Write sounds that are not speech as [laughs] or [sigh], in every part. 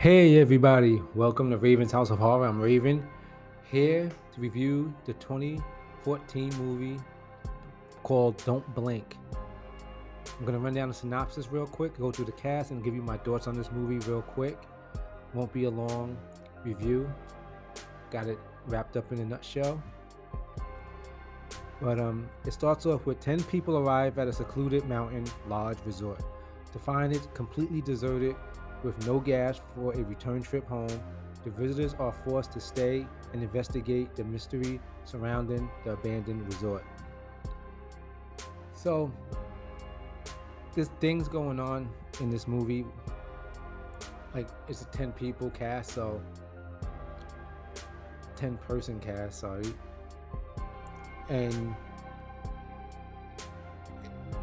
Hey everybody, welcome to Raven's House of Horror. I'm Raven, here to review the 2014 movie called Don't Blink. I'm gonna run down the synopsis real quick, go through the cast, and give you my thoughts on this movie real quick. Won't be a long review. Got it wrapped up in a nutshell. But um, it starts off with 10 people arrive at a secluded mountain lodge resort to find it completely deserted with no gas for a return trip home, the visitors are forced to stay and investigate the mystery surrounding the abandoned resort. So, there's things going on in this movie. Like, it's a 10 people cast, so 10 person cast, sorry. And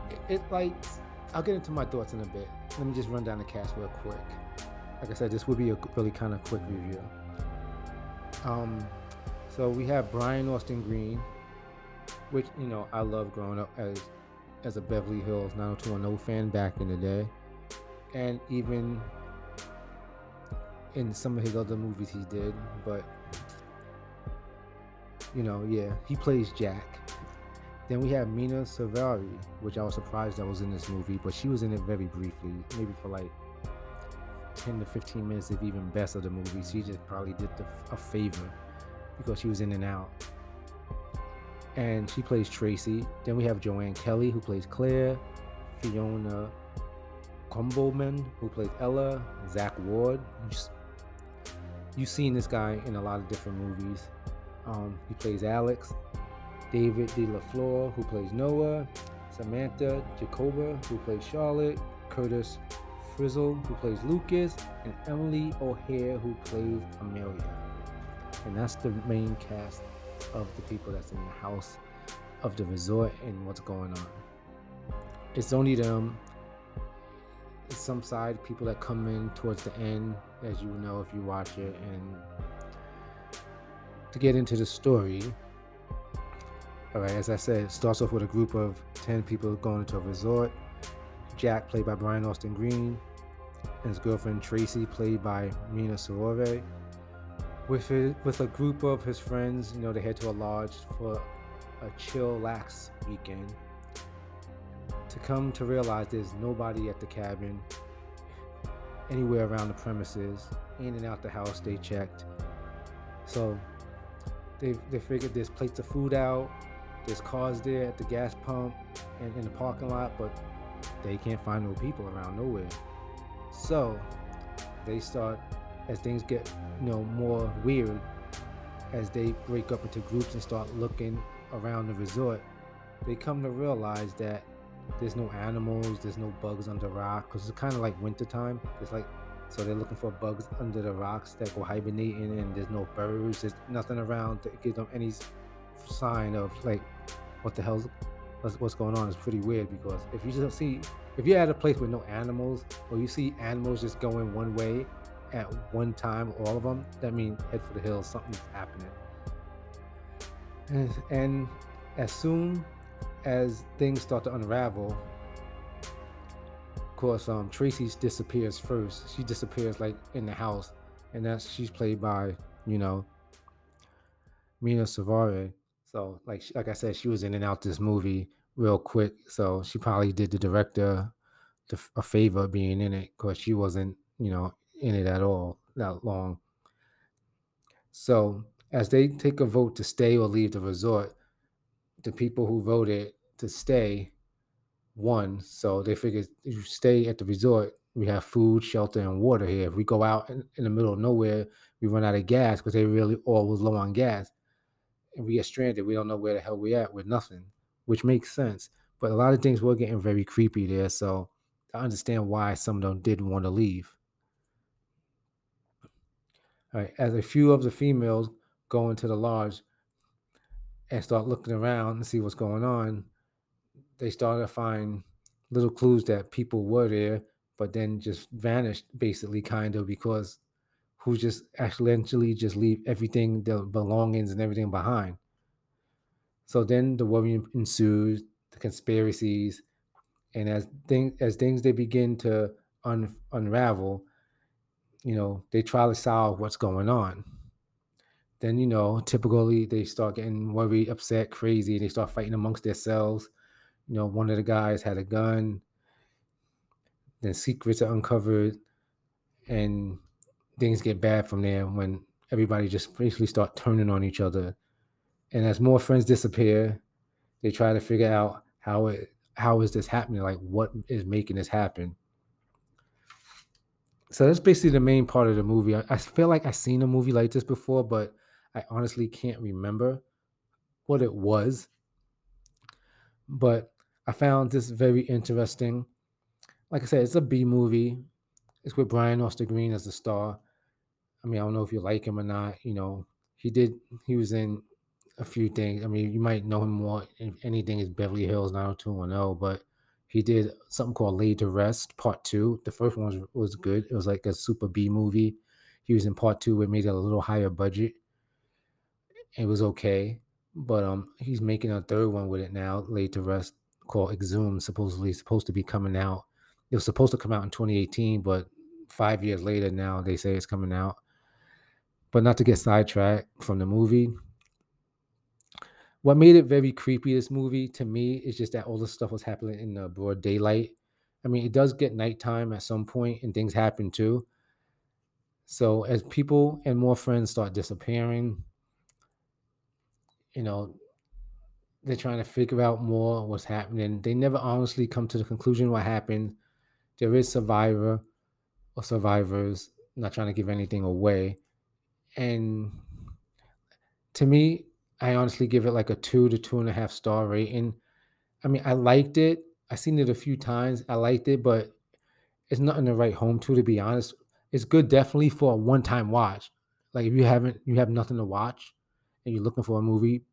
it, it, like, I'll get into my thoughts in a bit let me just run down the cast real quick. Like I said, this would be a really kind of quick review. Um, so we have Brian Austin Green, which you know I love growing up as as a Beverly Hills 90210 fan back in the day, and even in some of his other movies he did. But you know, yeah, he plays Jack. Then we have Mena Suvari, which I was surprised that was in this movie, but she was in it very briefly, maybe for like 10 to 15 minutes, if even best of the movie. She just probably did the, a favor because she was in and out. And she plays Tracy. Then we have Joanne Kelly, who plays Claire, Fiona Kombleman, who plays Ella, Zack Ward. You've seen this guy in a lot of different movies. Um, he plays Alex. David De La Flor, who plays Noah, Samantha Jacober, who plays Charlotte, Curtis Frizzle, who plays Lucas, and Emily O'Hare, who plays Amelia. And that's the main cast of the people that's in the house of the resort and what's going on. It's only them. It's some side people that come in towards the end, as you know if you watch it, and to get into the story, all right, as I said, starts off with a group of 10 people going into a resort. Jack, played by Brian Austin Green, and his girlfriend Tracy, played by Mena Suvari. With, with a group of his friends, you know, they head to a lodge for a chill, lax weekend. To come to realize there's nobody at the cabin, anywhere around the premises, in and out the house, they checked. So they, they figured there's plates of food out, there's cars there at the gas pump and in the parking lot, but they can't find no people around nowhere. So they start as things get you know more weird as they break up into groups and start looking around the resort they come to realize that there's no animals there's no bugs under rock because it's kind of like wintertime it's like so they're looking for bugs under the rocks that go hibernating and there's no birds there's nothing around to give them any sign of like what the hell's what's going on is pretty weird because if you just see if you're at a place with no animals or you see animals just going one way at one time all of them that means head for the hills something's happening. And, and as soon as things start to unravel of course um tracy disappears first. She disappears like in the house and that's she's played by you know Mena Suvari so like like I said, she was in and out this movie real quick. So she probably did the director a favor being in it because she wasn't you know in it at all that long. So as they take a vote to stay or leave the resort, the people who voted to stay won. So they figured if you stay at the resort, we have food, shelter, and water here. If we go out in, in the middle of nowhere, we run out of gas because they really all was low on gas and we get stranded. We don't know where the hell we're at with nothing, which makes sense. But a lot of things were getting very creepy there. So I understand why some of them didn't want to leave. All right, as a few of the females go into the lodge and start looking around and see what's going on, they started to find little clues that people were there, but then just vanished basically, kind of, because who just accidentally just leave everything, their belongings and everything behind. So then the worry ensues, the conspiracies, and as things as things they begin to un, unravel, you know, they try to solve what's going on. Then, you know, typically they start getting worried, upset, crazy. They start fighting amongst themselves. You know, one of the guys had a gun. Then secrets are uncovered, and things get bad from there when everybody just basically start turning on each other. And as more friends disappear, they try to figure out how it how is this happening? Like what is making this happen? So that's basically the main part of the movie. I, I feel like I've seen a movie like this before, but I honestly can't remember what it was. But I found this very interesting. Like I said, it's a B movie. It's with Brian Austin Green as the star. I mean, I don't know if you like him or not. You know, he did. He was in a few things. I mean, you might know him more if anything is Beverly Hills 90210, but he did something called Laid to Rest Part Two. The first one was, was good. It was like a super B movie. He was in Part Two. It made it a little higher budget. It was okay, but um, he's making a third one with it now. Laid to Rest called Exhumed. Supposedly supposed to be coming out. It was supposed to come out in 2018, but five years later now they say it's coming out. But not to get sidetracked from the movie, what made it very creepy this movie to me is just that all this stuff was happening in the broad daylight. I mean it does get nighttime at some point and things happen too. So as people and more friends start disappearing you know they're trying to figure out more what's happening. They never honestly come to the conclusion what happened. There is survivor or survivors not trying to give anything away and to me I honestly give it like a two to two and a half star rating. I mean, I liked it. I seen it a few times. I liked it, but it's nothing to write home to. To be honest, it's good definitely for a one time watch. Like if you haven't, you have nothing to watch, and you're looking for a movie.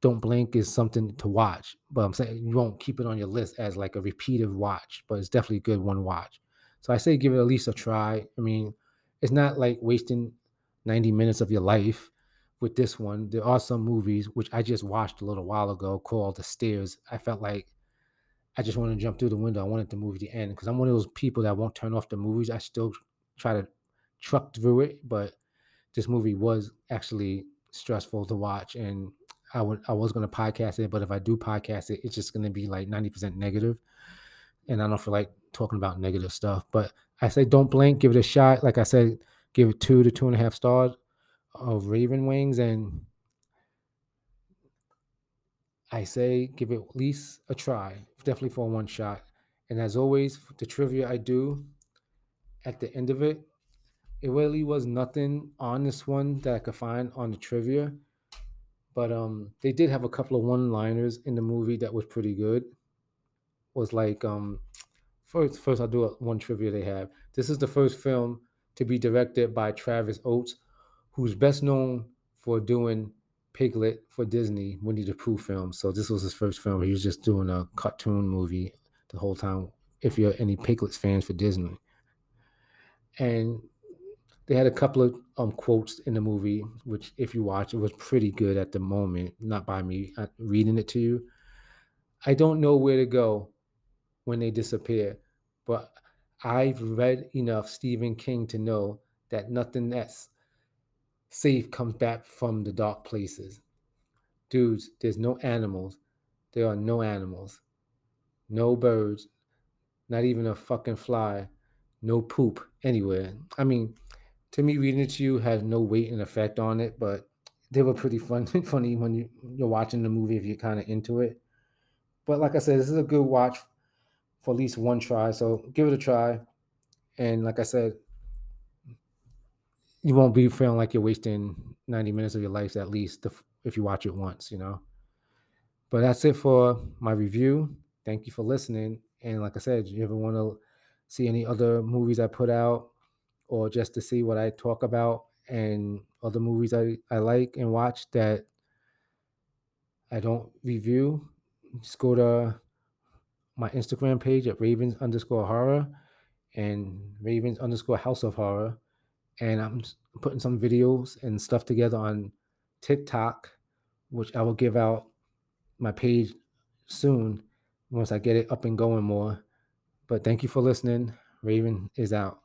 Don't Blink is something to watch, but I'm saying you won't keep it on your list as like a repeated watch. But it's definitely a good one watch. So I say give it at least a try. I mean, it's not like wasting 90 minutes of your life with this one. There are some movies which I just watched a little while ago called The Stairs. I felt like I just wanted to jump through the window. I wanted the movie to end because I'm one of those people that won't turn off the movies. I still try to truck through it, but this movie was actually stressful to watch and I would I was gonna podcast it, but if I do podcast it, it's just gonna be like 90% negative. And I don't feel like talking about negative stuff. But I say don't blink, give it a shot. Like I said, give it two to two and a half stars of Raven Wings, and I say give it at least a try, definitely for one shot. And as always, the trivia I do at the end of it, it really was nothing on this one that I could find on the trivia. But um, they did have a couple of one-liners in the movie that was pretty good. Was like um, first first I'll do one trivia they have. This is the first film to be directed by Travis Oates, who's best known for doing Piglet for Disney Winnie the Pooh film. So this was his first film. He was just doing a cartoon movie the whole time. If you're any Piglets fans for Disney, and they had a couple of um, quotes in the movie, which if you watch, it was pretty good at the moment. Not by me uh, reading it to you. I don't know where to go when they disappear, but I've read enough Stephen King to know that nothing that's safe comes back from the dark places. Dudes, there's no animals. There are no animals. No birds. Not even a fucking fly. No poop anywhere. I mean, to me, reading it to you has no weight and effect on it, but they were pretty fun, [laughs] funny when you, you're watching the movie if you're kind of into it. But like I said, this is a good watch for at least one try. So give it a try. And like I said, you won't be feeling like you're wasting 90 minutes of your life at least if you watch it once, you know. But that's it for my review. Thank you for listening. And like I said, if you ever want to see any other movies I put out or just to see what I talk about and other movies I, I like and watch that I don't review, just go to my Instagram page at Ravens underscore horror and Ravens underscore house of horror and I'm putting some videos and stuff together on TikTok, which I will give out my page soon once I get it up and going more. But thank you for listening. Raven is out.